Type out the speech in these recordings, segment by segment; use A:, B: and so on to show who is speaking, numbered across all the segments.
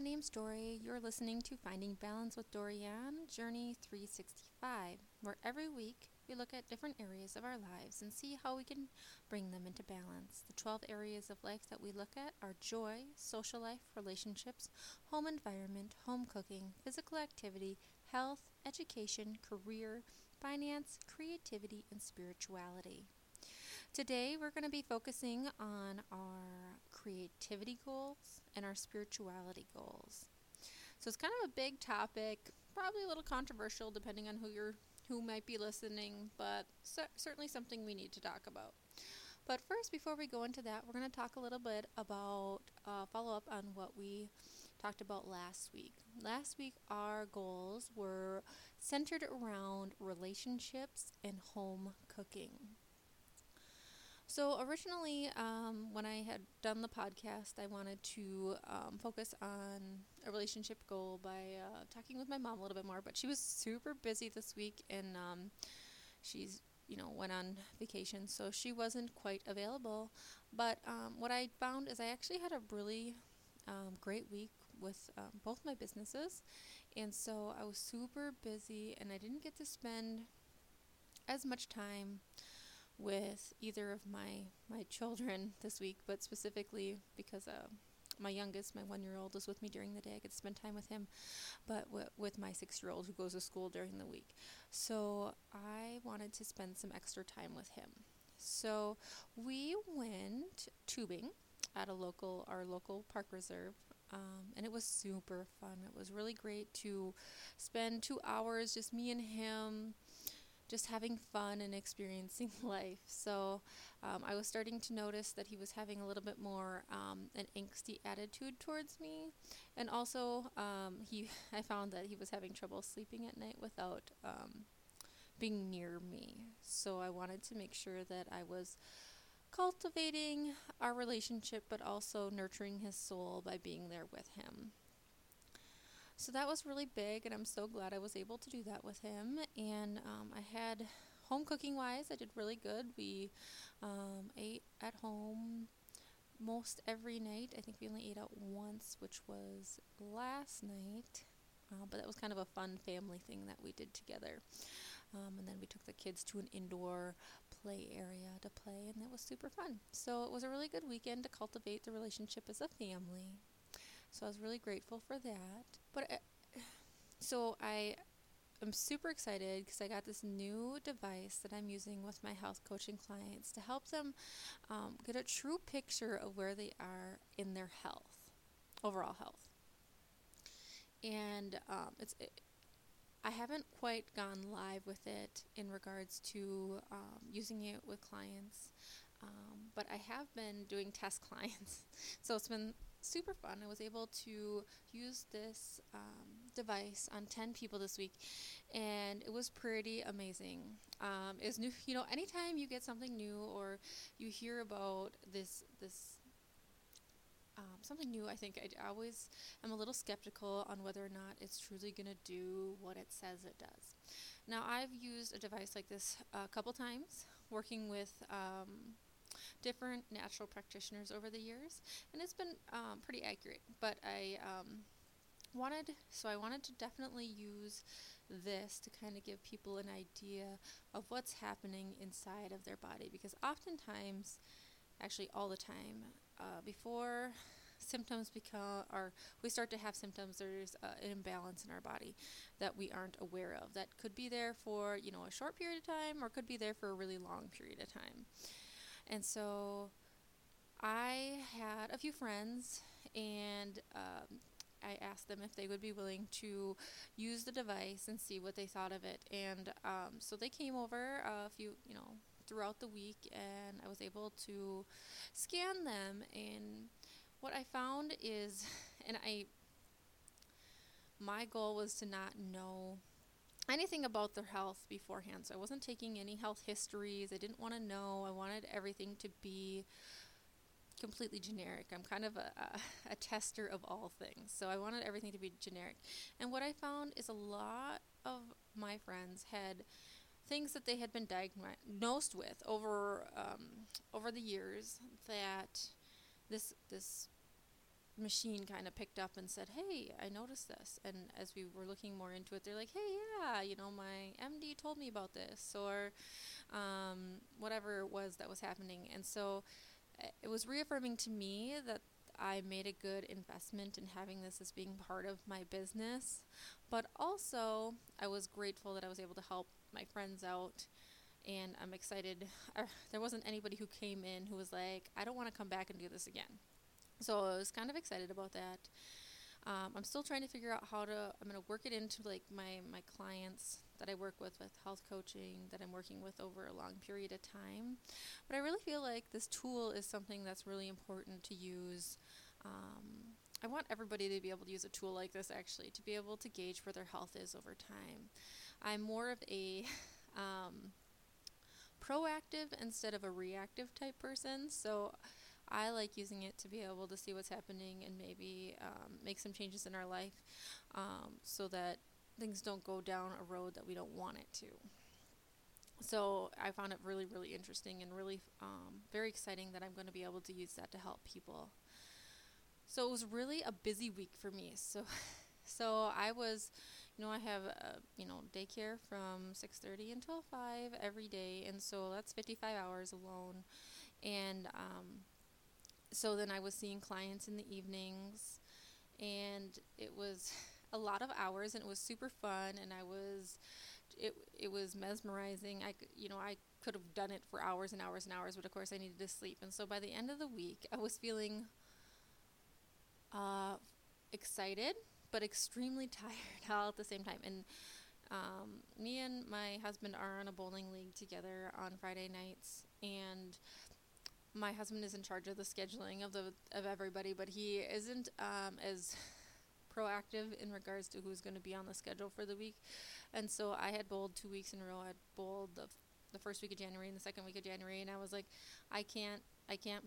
A: my name's Dory. You're listening to Finding Balance with Doriann Journey 365, where every week we look at different areas of our lives and see how we can bring them into balance. The 12 areas of life that we look at are joy, social life, relationships, home environment, home cooking, physical activity, health, education, career, finance, creativity, and spirituality. Today, we're going to be focusing on our creativity goals and our spirituality goals. So it's kind of a big topic, probably a little controversial depending on who you're who might be listening, but certainly something we need to talk about. But first, before we go into that, we're going to talk a little bit about uh, follow up on what we talked about last week. Last week, our goals were centered around relationships and home cooking. So, originally, um, when I had done the podcast, I wanted to um, focus on a relationship goal by uh, talking with my mom a little bit more, but she was super busy this week and um, she's, you know, went on vacation, so she wasn't quite available. But um, what I found is I actually had a really um, great week with um, both my businesses, and so I was super busy and I didn't get to spend as much time with either of my my children this week, but specifically because uh, my youngest, my one year old, is with me during the day. I get to spend time with him, but w- with my six year old who goes to school during the week. So I wanted to spend some extra time with him. So we went tubing at a local our local park reserve um, and it was super fun. It was really great to spend two hours just me and him just having fun and experiencing life. So um, I was starting to notice that he was having a little bit more um, an angsty attitude towards me, and also um, he I found that he was having trouble sleeping at night without um, being near me. So I wanted to make sure that I was cultivating our relationship, but also nurturing his soul by being there with him. So that was really big, and I'm so glad I was able to do that with him. And um, I had home cooking wise, I did really good. We um, ate at home most every night. I think we only ate out once, which was last night. Uh, but that was kind of a fun family thing that we did together. Um, and then we took the kids to an indoor play area to play, and that was super fun. So it was a really good weekend to cultivate the relationship as a family. So I was really grateful for that. But uh, so I am super excited because I got this new device that I'm using with my health coaching clients to help them um, get a true picture of where they are in their health, overall health. And um, it's. It, I haven't quite gone live with it in regards to um, using it with clients, um, but I have been doing test clients. so it's been super fun. I was able to use this um, device on 10 people this week, and it was pretty amazing. Um, it new, you know, anytime you get something new or you hear about this, this, um, something new, I think I always am a little skeptical on whether or not it's truly going to do what it says it does. Now, I've used a device like this a couple times working with um, different natural practitioners over the years, and it's been um, pretty accurate. But I um, wanted, so I wanted to definitely use this to kind of give people an idea of what's happening inside of their body because oftentimes, actually all the time, uh, before symptoms become or we start to have symptoms there's uh, an imbalance in our body that we aren't aware of that could be there for you know a short period of time or could be there for a really long period of time and so I had a few friends, and um, I asked them if they would be willing to use the device and see what they thought of it. And um, so they came over a few, you know, throughout the week, and I was able to scan them. And what I found is, and I, my goal was to not know anything about their health beforehand. So I wasn't taking any health histories. I didn't want to know. I wanted everything to be completely generic. I'm kind of a, a, a, tester of all things. So I wanted everything to be generic. And what I found is a lot of my friends had things that they had been diagnosed with over um, over the years that this this machine kind of picked up and said, "Hey, I noticed this." And as we were looking more into it, they're like, "Hey, yeah, you know, my MD told me about this, or um, whatever it was that was happening." And so eh, it was reaffirming to me that I made a good investment in having this as being part of my business, but also I was grateful that I was able to help my friends out and I'm excited. There wasn't anybody who came in who was like, I don't want to come back and do this again. So I was kind of excited about that. Um, I'm still trying to figure out how to. I'm going to work it into like my my clients that I work with with health coaching that I'm working with over a long period of time. But I really feel like this tool is something that's really important to use. Um, I want everybody to be able to use a tool like this actually to be able to gauge where their health is over time. I'm more of a um, proactive instead of a reactive type person. So I like using it to be able to see what's happening and maybe um, make some changes in our life um, so that things don't go down a road that we don't want it to. So I found it really, really interesting and really um, very exciting that I'm going to be able to use that to help people. So it was really a busy week for me. So, so I was you know, I have uh, you know daycare from 6:30 until 5 every day, and so that's 55 hours alone. And um, so then I was seeing clients in the evenings, and it was a lot of hours, and it was super fun, and I was it it was mesmerizing. I you know I could have done it for hours and hours and hours, but of course I needed to sleep, and so by the end of the week I was feeling uh, excited but extremely tired all at the same time. And um, me and my husband are on a bowling league together on Friday nights, and my husband is in charge of the scheduling of the of everybody, but he isn't um, as proactive in regards to who's going to be on the schedule for the week. And so I had bowled two weeks in a row. I bowled the the first week of January and the second week of January, and I was like, I can't, I can't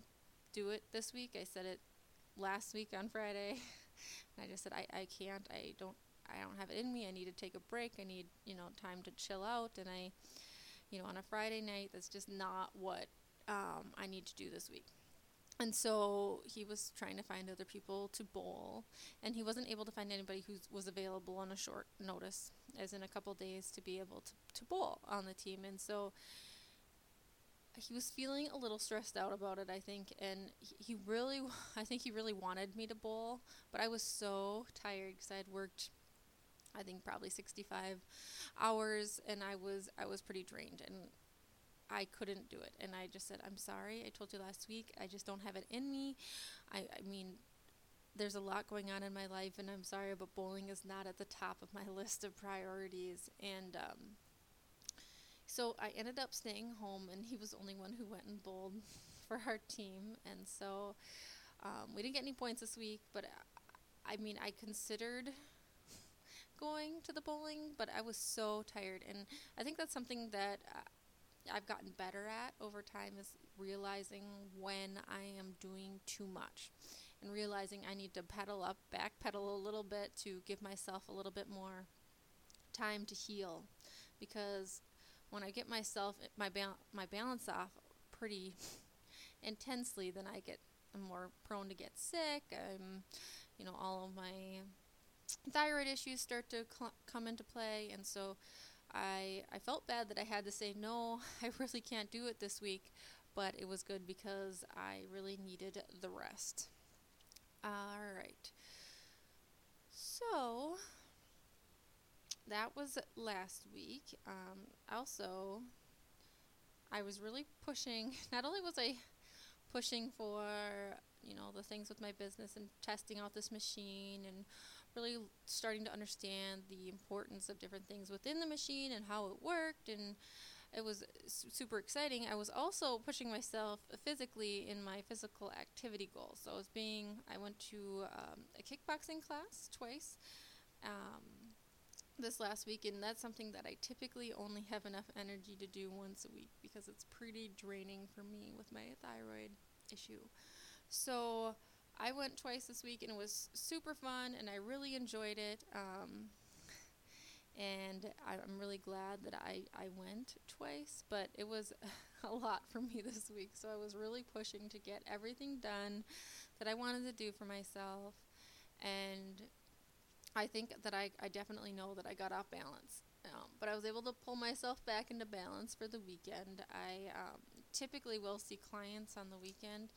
A: do it this week. I said it last week on Friday. And I just said, I, I can't, I don't, I don't have it in me. I need to take a break. I need, you know, time to chill out. And I, you know, on a Friday night, that's just not what um, I need to do this week. And so he was trying to find other people to bowl, and he wasn't able to find anybody who was available on a short notice, as in a couple days, to be able to, to bowl on the team. And so he was feeling a little stressed out about it, I think, and he really, I think he really wanted me to bowl, but I was so tired because I had worked, I think probably 65 hours, and I was I was pretty drained, and I couldn't do it, and I just said, I'm sorry. I told you last week, I just don't have it in me. I, I mean, there's a lot going on in my life, and I'm sorry, but bowling is not at the top of my list of priorities, and um, so I ended up staying home, and he was the only one who went and bowled for our team. And so um, we didn't get any points this week, but I, I mean, I considered going to the bowling, but I was so tired. And I think that's something that uh, I've gotten better at over time is realizing when I am doing too much and realizing I need to pedal up, back pedal a little bit to give myself a little bit more time to heal because when I get myself my ba- my balance off pretty intensely, then I get I'm more prone to get sick. I'm, you know, all of my thyroid issues start to cl- come into play, and so I I felt bad that I had to say no. I really can't do it this week, but it was good because I really needed the rest. All right. So that was last week. Um, also, I was really pushing. Not only was I pushing for you know the things with my business and testing out this machine and really starting to understand the importance of different things within the machine and how it worked and it was super exciting. I was also pushing myself physically in my physical activity goals. So I was being, I went to um, a kickboxing class twice. Um, this last week, and that's something that I typically only have enough energy to do once a week because it's pretty draining for me with my thyroid issue. So I went twice this week, and it was super fun, and I really enjoyed it. Um, and I, am really glad that I, I went twice, but it was a lot for me this week. So I was really pushing to get everything done that I wanted to do for myself. And I think that I, I definitely know that I got off balance. Um, but I was able to pull myself back into balance for the weekend. I um, typically will see clients on the weekend.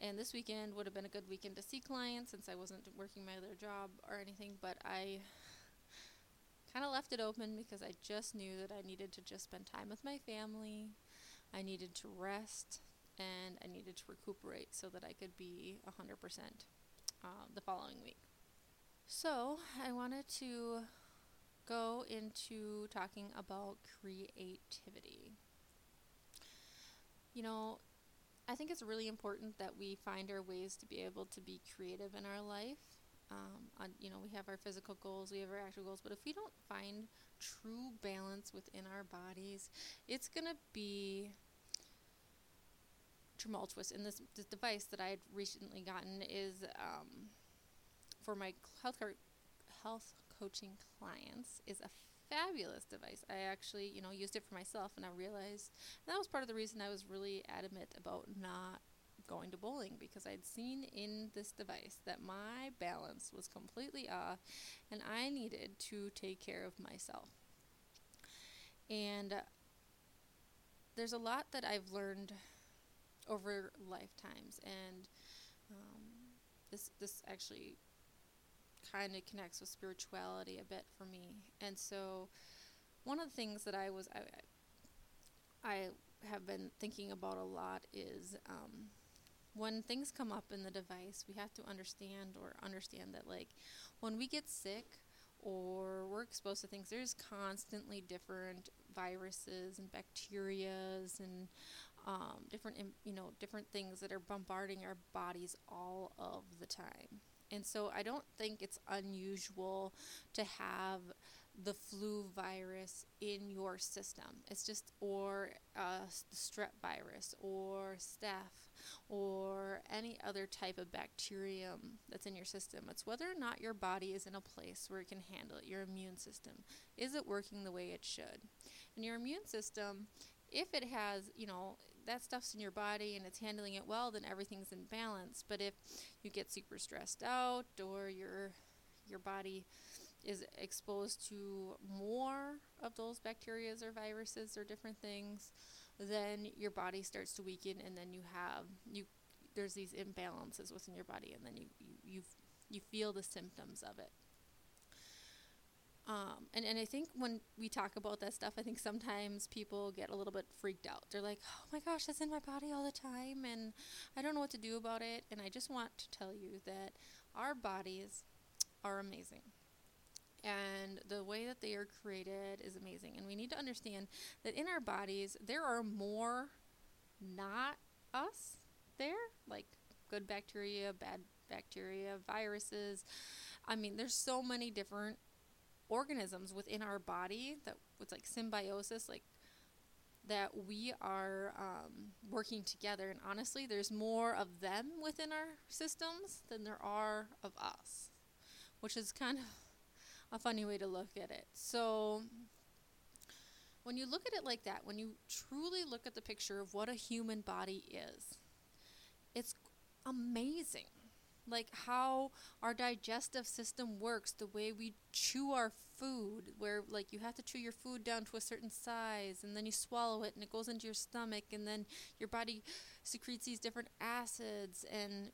A: And this weekend would have been a good weekend to see clients since I wasn't working my other job or anything. But I kind of left it open because I just knew that I needed to just spend time with my family. I needed to rest and I needed to recuperate so that I could be 100% uh, the following week. So I wanted to go into talking about creativity. You know, I think it's really important that we find our ways to be able to be creative in our life. Um, on, you know, we have our physical goals, we have our actual goals, but if we don't find true balance within our bodies, it's going to be tumultuous. And this, this device that I had recently gotten is um, for my health, health coaching clients is a fabulous device. I actually, you know, used it for myself and I realized that was part of the reason I was really adamant about not going to bowling because I'd seen in this device that my balance was completely off and I needed to take care of myself. And there's a lot that I've learned over lifetimes and um, this this actually kind of connects with spirituality a bit for me. And so, one of the things that I was I, I have been thinking about a lot is um, when things come up in the device, we have to understand or understand that like when we get sick or we're exposed to things, there's constantly different viruses and bacterias and um, different you know different things that are bombarding our bodies all of the time. And so I don't think it's unusual to have the flu virus in your system. It's just, or uh, strep virus, or staph, or any other type of bacterium that's in your system. It's whether or not your body is in a place where it can handle it, your immune system. Is it working the way it should? And your immune system, if it has, you know, that stuff's in your body and it's handling it well, then everything's in balance. But if you get super stressed out or your your body is exposed to more of those bacteria or viruses or different things, then your body starts to weaken and then you have you there's these imbalances within your body and then you you you, you feel the symptoms of it. Um, and, and I think when we talk about that stuff, I think sometimes people get a little bit freaked out. They're like, oh my gosh, that's in my body all the time, and I don't know what to do about it. And I just want to tell you that our bodies are amazing. And the way that they are created is amazing. And we need to understand that in our bodies, there are more not us there, like good bacteria, bad bacteria, viruses. I mean, there's so many different organisms within our body that it's like symbiosis, like that we are um, working together. And honestly, there's more of them within our systems than there are of us, which is kind of a funny way to look at it. So, when you look at it like that, when you truly look at the picture of what a human body is, it's amazing like how our digestive system works, the way we chew our food, where like you have to chew your food down to a certain size and then you swallow it and it goes into your stomach and then your body secretes these different acids and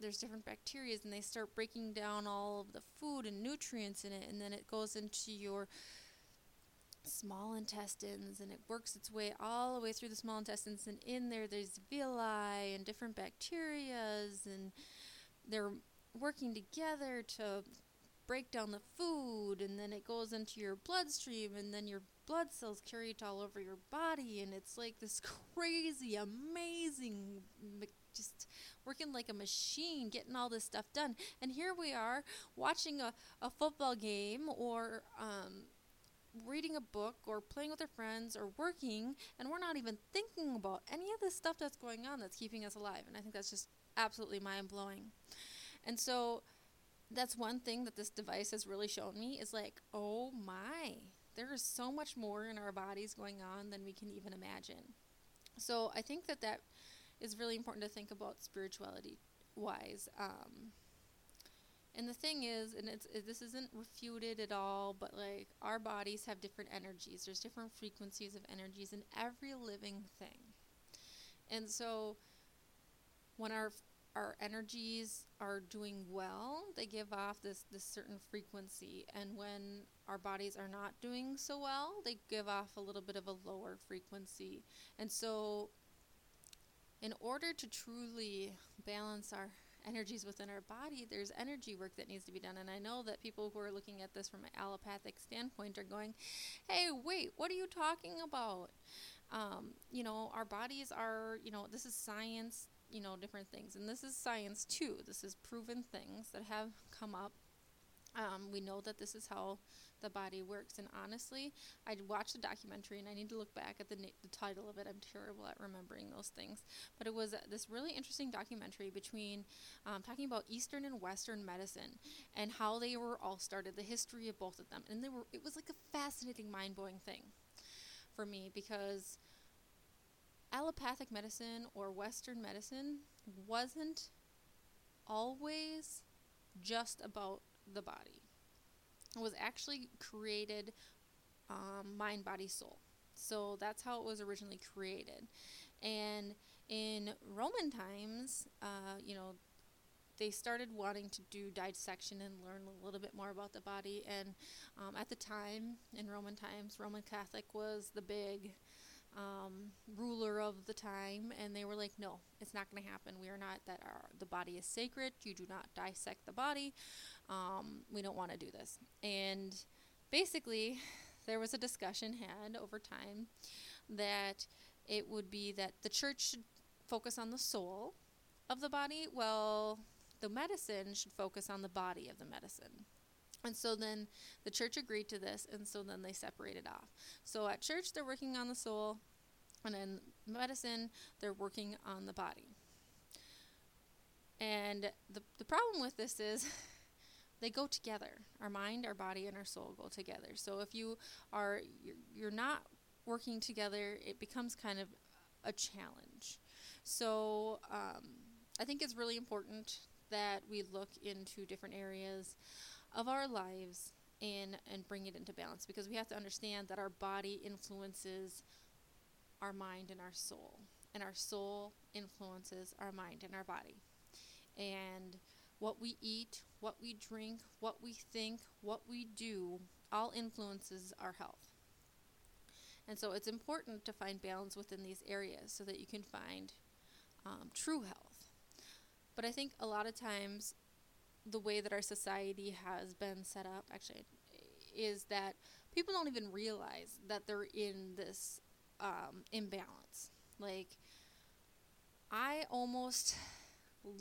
A: there's different bacteria and they start breaking down all of the food and nutrients in it and then it goes into your small intestines and it works its way all the way through the small intestines and in there there's villi and different bacterias and they're working together to break down the food and then it goes into your bloodstream and then your blood cells carry it all over your body and it's like this crazy amazing just working like a machine getting all this stuff done. And here we are watching a, a football game or um, reading a book or playing with our friends or working and we're not even thinking about any of the stuff that's going on that's keeping us alive. And i think that's just absolutely mind blowing. And so that's one thing that this device has really shown me is like, oh my, there is so much more in our bodies going on than we can even imagine. So I think that that is really important to think about spirituality wise. Um, and the thing is, and it's it, this isn't refuted at all, but like our bodies have different energies. There's different frequencies of energies in every living thing. And so when our our energies are doing well, they give off this this certain frequency, and when our bodies are not doing so well, they give off a little bit of a lower frequency. And so in order to truly balance our energies within our body, there's energy work that needs to be done. And I know that people who are looking at this from an allopathic standpoint are going, hey, wait, what are you talking about? Um, you know, our bodies are, you know, this is science, you know, different things. And this is science too. This is proven things that have come up. Um, we know that this is how the body works. And honestly, I watched the documentary and I need to look back at the, na- the title of it. I'm terrible at remembering those things. But it was uh, this really interesting documentary between um, talking about Eastern and Western medicine and how they were all started, the history of both of them. And they were, it was like a fascinating, mind blowing thing for me because allopathic medicine or Western medicine wasn't always just about the body It was actually created um, mind, body, soul. So that's how it was originally created. And in Roman times, uh, you know, they started wanting to do dissection and learn a little bit more about the body. And um, at the time, in Roman times, Roman Catholic was the big um, ruler of the time, and they were like, "No, it's not going to happen. We are not that. Our, the body is sacred. You do not dissect the body. Um, we don't want to do this." And basically, there was a discussion had over time that it would be that the church should focus on the soul of the body, well, the medicine should focus on the body of the medicine. And so then the church agreed to this, and so then they separated off. So at church, they're working on the soul, and in medicine, they're working on the body. And the, the problem with this is they go together. Our mind, our body, and our soul go together. So if you are you're, you're not working together, it becomes kind of a challenge. So um, I think it's really important that we look into different areas of our lives and and bring it into balance because we have to understand that our body influences our mind and our soul and our soul influences our mind and our body. And what we eat what we drink what we think what we do all influences our health. And so it's important to find balance within these areas so that you can find um, true health. But i think a lot of times the way that our society has been set up actually is that people don't even realize that they're in this um, imbalance. Like, I almost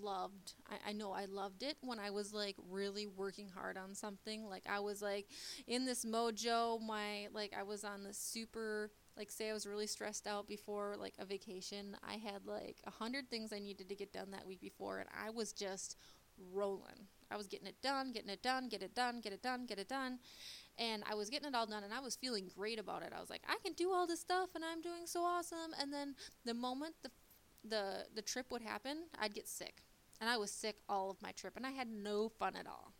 A: loved I, I know I loved it when I was like really working hard on something. Like I was like in this mojo, my like I was on this super like say I was really stressed out before like a vacation. I had like a hundred things I needed to get done that week before and I was just rolling. I was getting it done, getting it done, get it done, get it done, get it done. And I was getting it all done and I was feeling great about it. I was like, I can do all this stuff and I'm doing so awesome. And then the moment the the the trip would happen, I'd get sick. And I was sick all of my trip and I had no fun at all.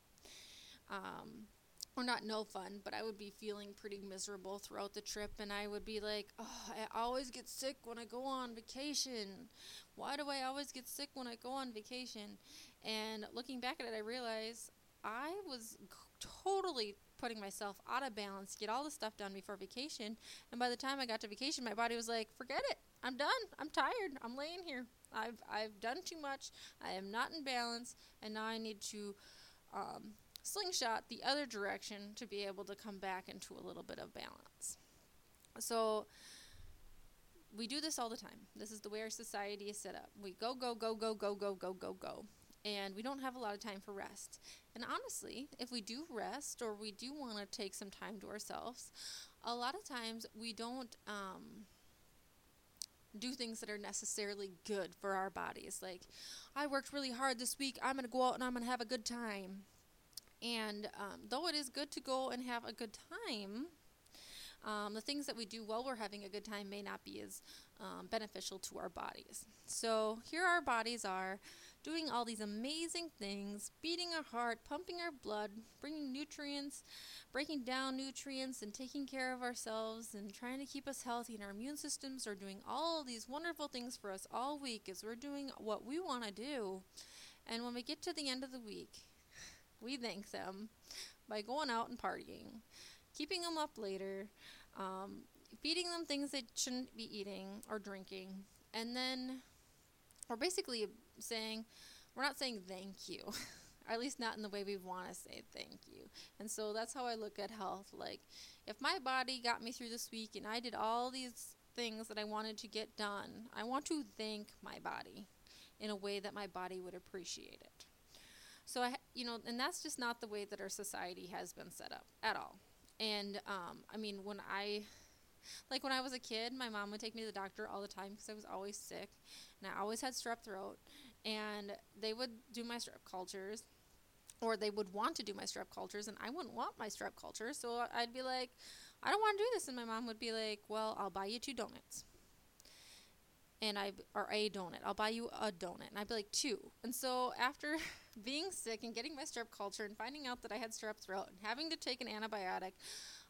A: Um, or not no fun, but I would be feeling pretty miserable throughout the trip, and I would be like, oh, I always get sick when I go on vacation. Why do I always get sick when I go on vacation? And looking back at it, I realized I was totally putting myself out of balance get all the stuff done before vacation. And by the time I got to vacation, my body was like, forget it. I'm done. I'm tired. I'm laying here. I've, I've done too much. I am not in balance. And now I need to um, slingshot the other direction to be able to come back into a little bit of balance. So we do this all the time. This is the way our society is set up. We go, go, go, go, go, go, go, go, go. And we don't have a lot of time for rest. And honestly, if we do rest or we do want to take some time to ourselves, a lot of times we don't um, do things that are necessarily good for our bodies. Like, I worked really hard this week. I'm going to go out and I'm going to have a good time. And um, though it is good to go and have a good time, um, the things that we do while we're having a good time may not be as um, beneficial to our bodies. So here our bodies are doing all these amazing things, beating our heart, pumping our blood, bringing nutrients, breaking down nutrients, and taking care of ourselves and trying to keep us healthy. And our immune systems are doing all these wonderful things for us all week as we're doing what we want to do. And when we get to the end of the week, we thank them by going out and partying, keeping them up later, um, feeding them things they shouldn't be eating or drinking, and then we're basically saying, we're not saying thank you. or at least not in the way we want to say thank you. And so that's how I look at health. Like, if my body got me through this week and I did all these things that I wanted to get done, I want to thank my body in a way that my body would appreciate it. So I, you know, and that's just not the way that our society has been set up at all. And um, I mean, when I, like when I was a kid, my mom would take me to the doctor all the time because I was always sick, and I always had strep throat. And they would do my strep cultures, or they would want to do my strep cultures, and I wouldn't want my strep cultures. So I'd be like, I don't want to do this, and my mom would be like, Well, I'll buy you two donuts and I or a donut. I'll buy you a donut. And I'd be like, two. And so after being sick and getting my strep culture and finding out that I had strep throat and having to take an antibiotic,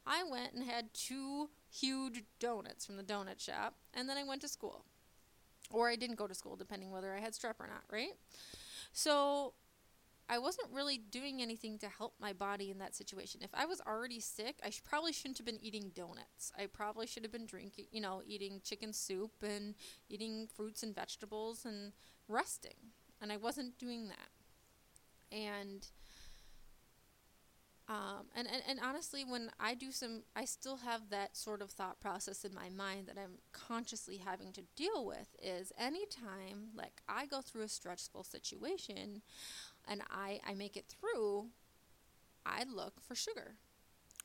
A: I went and had two huge donuts from the donut shop, and then I went to school. Or I didn't go to school, depending whether I had strep or not, right? So I wasn't really doing anything to help my body in that situation. If I was already sick, I sh- probably shouldn't have been eating donuts. I probably should have been drinking, you know, eating chicken soup and eating fruits and vegetables and resting. And I wasn't doing that. And um, and, and, and honestly, when I do some, I still have that sort of thought process in my mind that I'm consciously having to deal with is anytime, like, I go through a stressful situation, and I, I make it through, I look for sugar.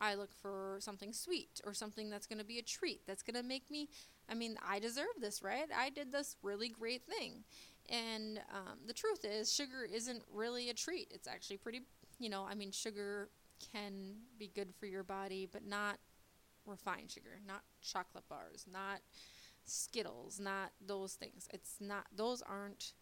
A: I look for something sweet or something that's going to be a treat that's going to make me. I mean, I deserve this, right? I did this really great thing. And um, the truth is, sugar isn't really a treat. It's actually pretty, you know, I mean, sugar can be good for your body, but not refined sugar, not chocolate bars, not Skittles, not those things. It's not, those aren't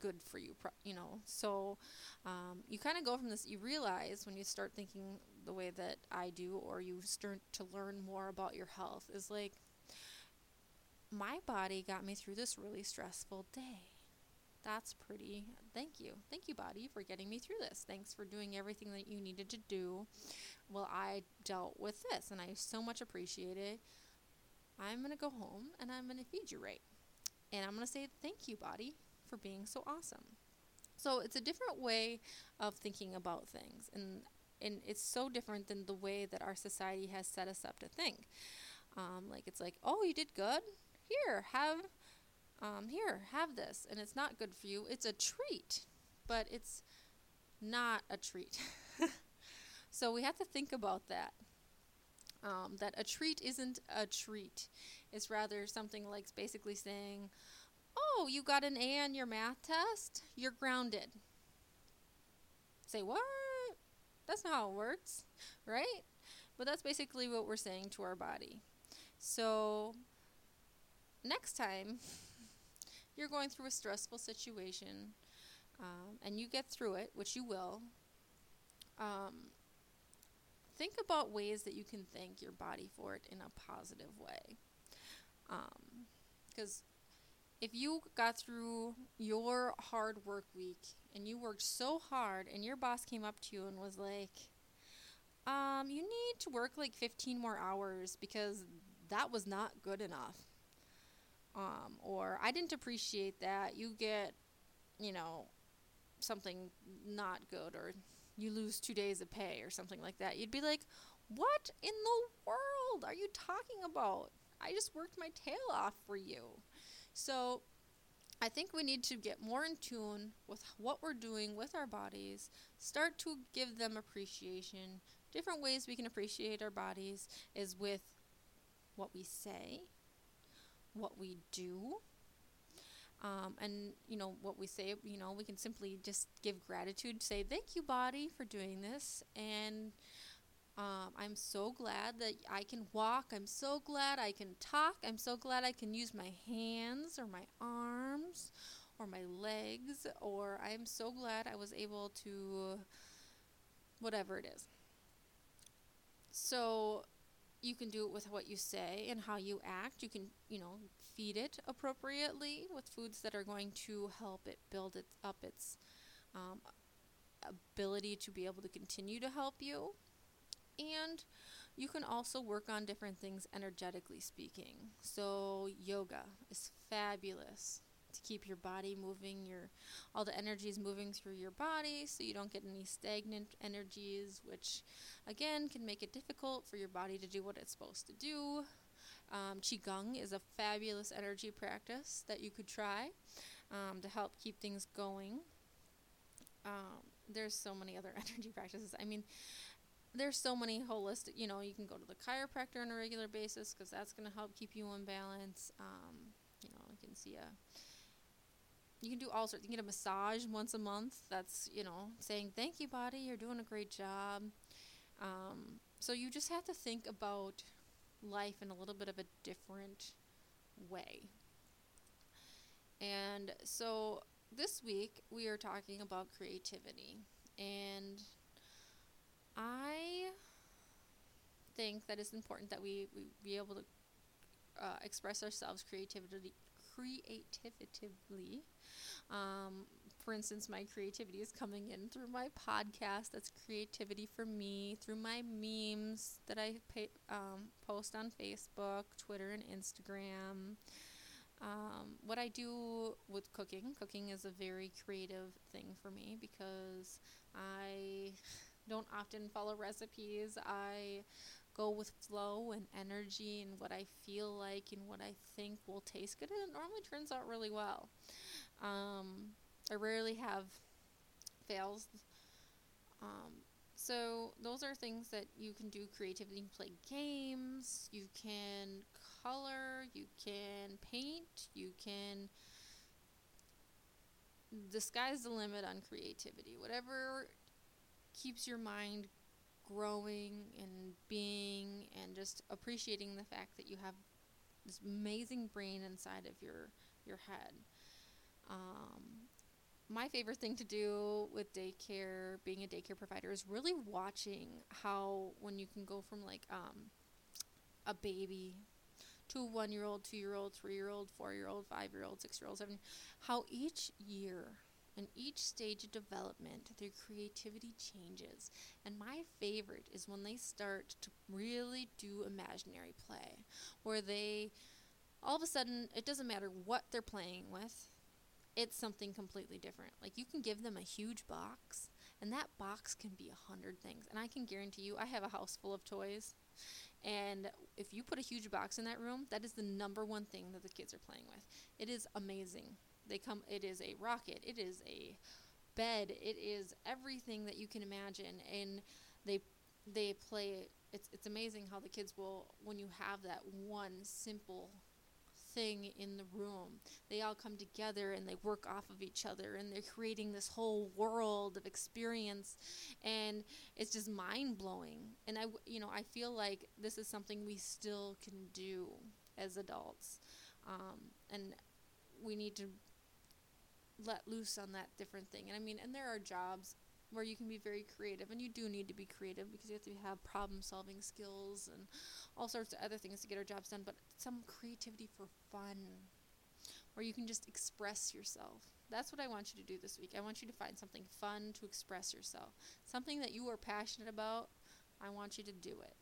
A: good for you, you know. So um, you kind of go from this, you realize when you start thinking the way that I do, or you start to learn more about your health, is like, my body got me through this really stressful day. That's pretty. Thank you. Thank you, body, for getting me through this. Thanks for doing everything that you needed to do while I dealt with this, and I so much appreciate it. I'm going to go home and I'm going to feed you right. And I'm going to say thank you, body, for being so awesome. So it's a different way of thinking about things, and and it's so different than the way that our society has set us up to think. Um, like it's like, oh, you did good. Here, have, um, here, have this, and it's not good for you. It's a treat, but it's not a treat. so we have to think about that. Um, that a treat isn't a treat. It's rather something like basically saying, Oh, you got an A on your math test? You're grounded. Say, what? That's not how it works, right? But that's basically what we're saying to our body. So, next time you're going through a stressful situation um, and you get through it, which you will, um, think about ways that you can thank your body for it in a positive way. Because um, if you got through your hard work week and you worked so hard and your boss came up to you and was like, um, you need to work like 15 more hours because that was not good enough. Um, or I didn't appreciate that. You get, you know, something not good, or you lose two days of pay, or something like that. You'd be like, What in the world are you talking about? I just worked my tail off for you. So I think we need to get more in tune with what we're doing with our bodies, start to give them appreciation. Different ways we can appreciate our bodies is with what we say, what we do, um, and you know what we say. You know we can simply just give gratitude, say thank you, body, for doing this, and um, I'm so glad that I can walk. I'm so glad I can talk. I'm so glad I can use my hands or my arms or my legs, or I'm so glad I was able to, whatever it is. So you can do it with what you say and how you act. You can, you know, feed it appropriately with foods that are going to help it build it up its um, ability to be able to continue to help you. And you can also work on different things energetically speaking. So yoga is fabulous to keep your body moving, your all the energies moving through your body so you don't get any stagnant energies, which again can make it difficult for your body to do what it's supposed to do. Um, Qigong is a fabulous energy practice that you could try um, to help keep things going. Um, there's so many other energy practices. I mean, there's so many holistic, you know, you can go to the chiropractor on a regular basis because that's going to help keep you in balance. Um, you know, you can see a, you can do all sorts. You can get a massage once a month. That's, you know, saying, thank you, body, you're doing a great job. Um, so you just have to think about life in a little bit of a different way. And so this week we are talking about creativity. And I think that it's important that we, we be able to uh, express ourselves creativity creatively. Um, for instance, my creativity is coming in through my podcast. That's creativity for me. Through my memes that I pay, um, post on Facebook, Twitter, and Instagram. Um, what I do with cooking, cooking is a very creative thing for me because I don't often follow recipes. I go with flow and energy and what I feel like and what I think will taste good, and it normally turns out really well. Um, I rarely have fails. Um, so those are things that you can do creatively. You can play games. You can color. You can paint. You can. The sky's the limit on creativity. Whatever keeps your mind growing and being and just appreciating the fact that you have this amazing brain inside of your your head. Um, my favorite thing to do with daycare, being a daycare provider, is really watching how when you can go from like um, a baby to a one year old, two year old, three year old, four year old, five year old, six year old, seven, how each year and each stage of development, their creativity changes. And my favorite is when they start to really do imaginary play, where they all of a sudden, it doesn't matter what they're playing with, it's something completely different. Like you can give them a huge box, and that box can be a hundred things. And I can guarantee you, I have a house full of toys. And if you put a huge box in that room, that is the number one thing that the kids are playing with. It is amazing. They come. It is a rocket. It is a bed. It is everything that you can imagine, and they they play. It's it's amazing how the kids will when you have that one simple thing in the room. They all come together and they work off of each other and they're creating this whole world of experience and it's just mind blowing. And I you know, I feel like this is something we still can do as adults. Um, and we need to let loose on that different thing. And I mean, and there are jobs where you can be very creative, and you do need to be creative because you have to have problem solving skills and all sorts of other things to get our jobs done, but some creativity for fun where you can just express yourself. That's what I want you to do this week. I want you to find something fun to express yourself, something that you are passionate about. I want you to do it.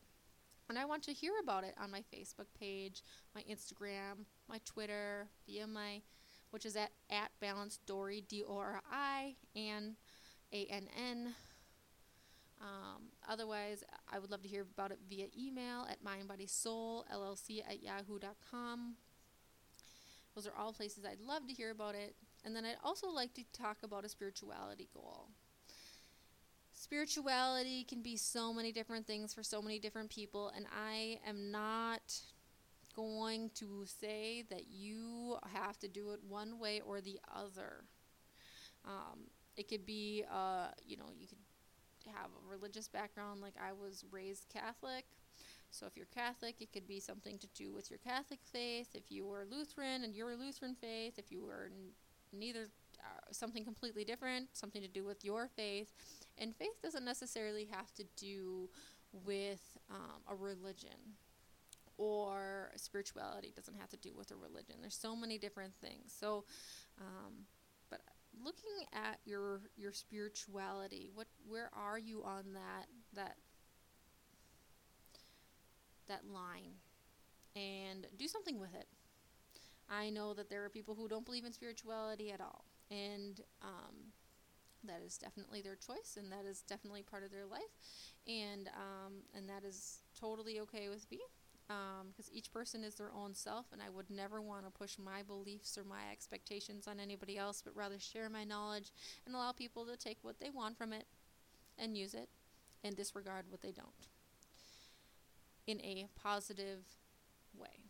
A: And I want to hear about it on my Facebook page, my Instagram, my Twitter, via my which is at, at Balance Dori, D O R I, and A N N. Um, otherwise, I would love to hear about it via email at mindbodysoulllc at yahoo.com. Those are all places I'd love to hear about it. And then I'd also like to talk about a spirituality goal. Spirituality can be so many different things for so many different people, and I am not going to say that you have to do it one way or the other. Um, it could be, uh, you know, you could have a religious background, like I was raised Catholic. So if you're Catholic, it could be something to do with your Catholic faith. If you were Lutheran and you're Lutheran faith, if you were neither uh, something completely different, something to do with your faith. And faith doesn't necessarily have to do with um, a religion or spirituality doesn't have to do with a religion. There's so many different things. So, um, but looking at your your spirituality, what where are you on that that that line, and do something with it. I know that there are people who don't believe in spirituality at all, and um, that is definitely their choice, and that is definitely part of their life, and um, and that is totally okay with me because um, each person is their own self, and I would never want to push my beliefs or my expectations on anybody else, but rather share my knowledge and allow people to take what they want from it and use it and disregard what they don't in a positive way.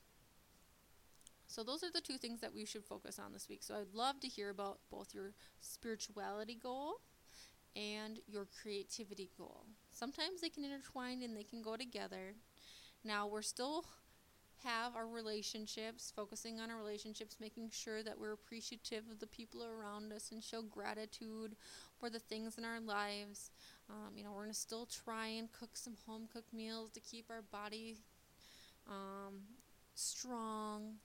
A: So, those are the two things that we should focus on this week. So, I'd love to hear about both your spirituality goal and your creativity goal. Sometimes they can intertwine and they can go together. Now, we're still have our relationships, focusing on our relationships, making sure that we're appreciative of the people around us and show gratitude for the things in our lives. Um, you know, we're going to still try and cook some home cooked meals to keep our body um, strong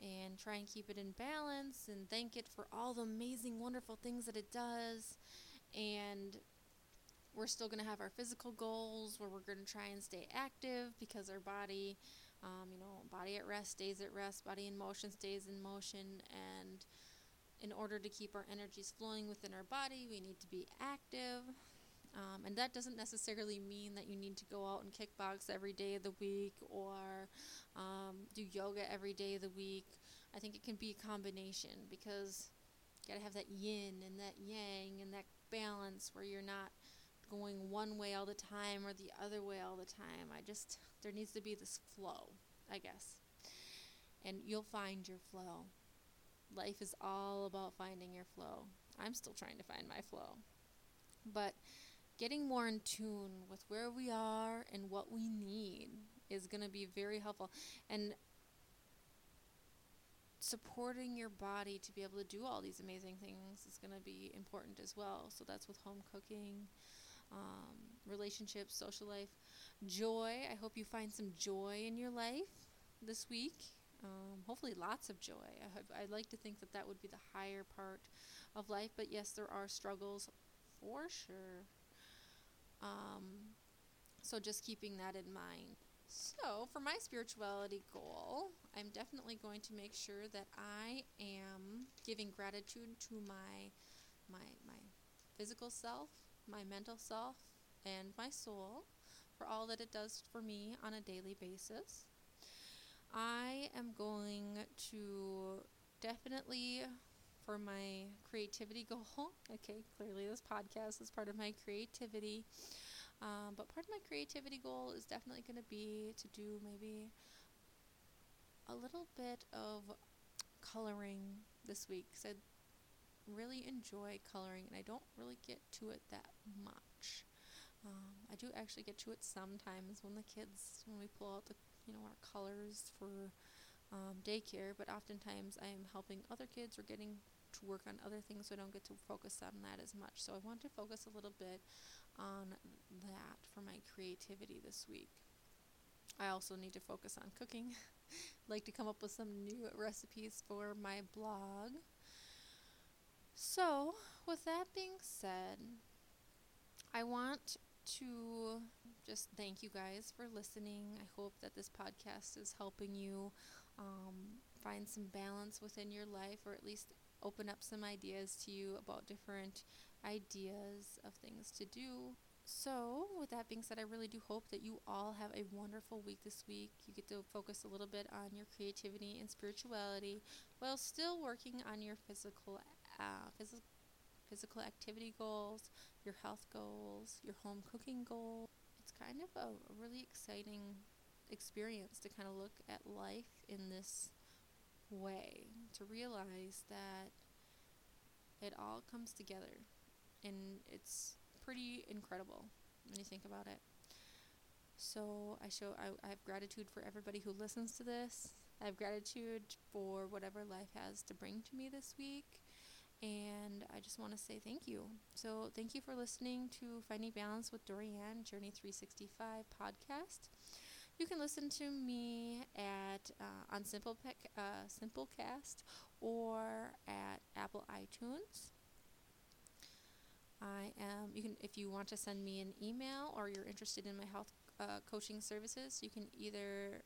A: and try and keep it in balance and thank it for all the amazing, wonderful things that it does. And we're still going to have our physical goals where we're going to try and stay active because our body, um, you know, body at rest stays at rest, body in motion stays in motion. And in order to keep our energies flowing within our body, we need to be active. Um, and that doesn't necessarily mean that you need to go out and kickbox every day of the week or um, do yoga every day of the week. I think it can be a combination because you gotta have that yin and that yang and that balance where you're not going one way all the time or the other way all the time. I just, there needs to be this flow, I guess. And you'll find your flow. Life is all about finding your flow. I'm still trying to find my flow. But getting more in tune with where we are and what we need is going to be very helpful. And supporting your body to be able to do all these amazing things is going to be important as well. So that's with home cooking, um, relationships, social life, joy. I hope you find some joy in your life this week. Um, hopefully, lots of joy. I hope, I'd like to think that that would be the higher part of life, but yes, there are struggles for sure. Um, so just keeping that in mind. So, for my spirituality goal, I'm definitely going to make sure that I am giving gratitude to my my my physical self, my mental self, and my soul for all that it does for me on a daily basis. I am going to definitely for my creativity goal. Okay, clearly this podcast is part of my creativity. Um, but part of my creativity goal is definitely going to be to do maybe a little bit of coloring this week because I really enjoy coloring and I don't really get to it that much. Um, I do actually get to it sometimes when the kids, when we pull out the, you know, our colors for um, daycare, but oftentimes I am helping other kids or getting to work on other things so I don't get to focus on that as much. So I want to focus a little bit on that for my creativity this week. I also need to focus on cooking. like to come up with some new recipes for my blog. So, with that being said, I want to just thank you guys for listening. I hope that this podcast is helping you um, find some balance within your life, or at least open up some ideas to you about different ideas of things to do. So, with that being said, I really do hope that you all have a wonderful week this week. You get to focus a little bit on your creativity and spirituality while still working on your physical uh, phys- physical activity goals, your health goals, your home cooking goals. It's kind of a, a really exciting experience to kind of look at life in this way, to realize that it all comes together and it's pretty incredible when you think about it. So I show I, I have gratitude for everybody who listens to this. I have gratitude for whatever life has to bring to me this week. And I just want to say thank you. So, thank you for listening to Finding Balance with Doriann Journey 365 podcast. You can listen to me at uh, on Simple uh, Simplecast or at Apple iTunes. I am. You can if you want to send me an email or you're interested in my health uh, coaching services. You can either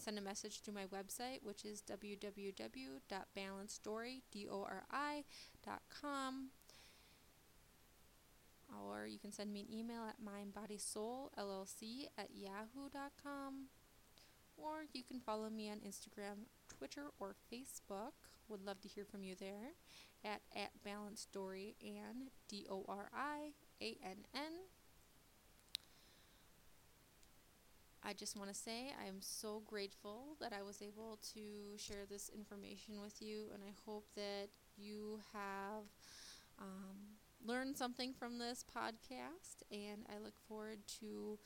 A: send a message through my website, which is www.balancedori.com. Or you can send me an email at mindbodysoulllc at yahoo.com. Or you can follow me on Instagram, Twitter, or Facebook. Would love to hear from you there at, at Balanced Dori Ann, D O R I A N N. I just want to say I am so grateful that I was able to share this information with you, and I hope that you have um, learned something from this podcast. And I look forward to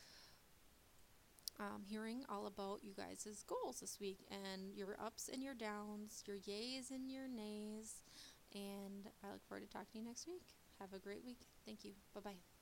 A: um, hearing all about you guys' goals this week and your ups and your downs, your yays and your nays. And I look forward to talking to you next week. Have a great week. Thank you. Bye bye.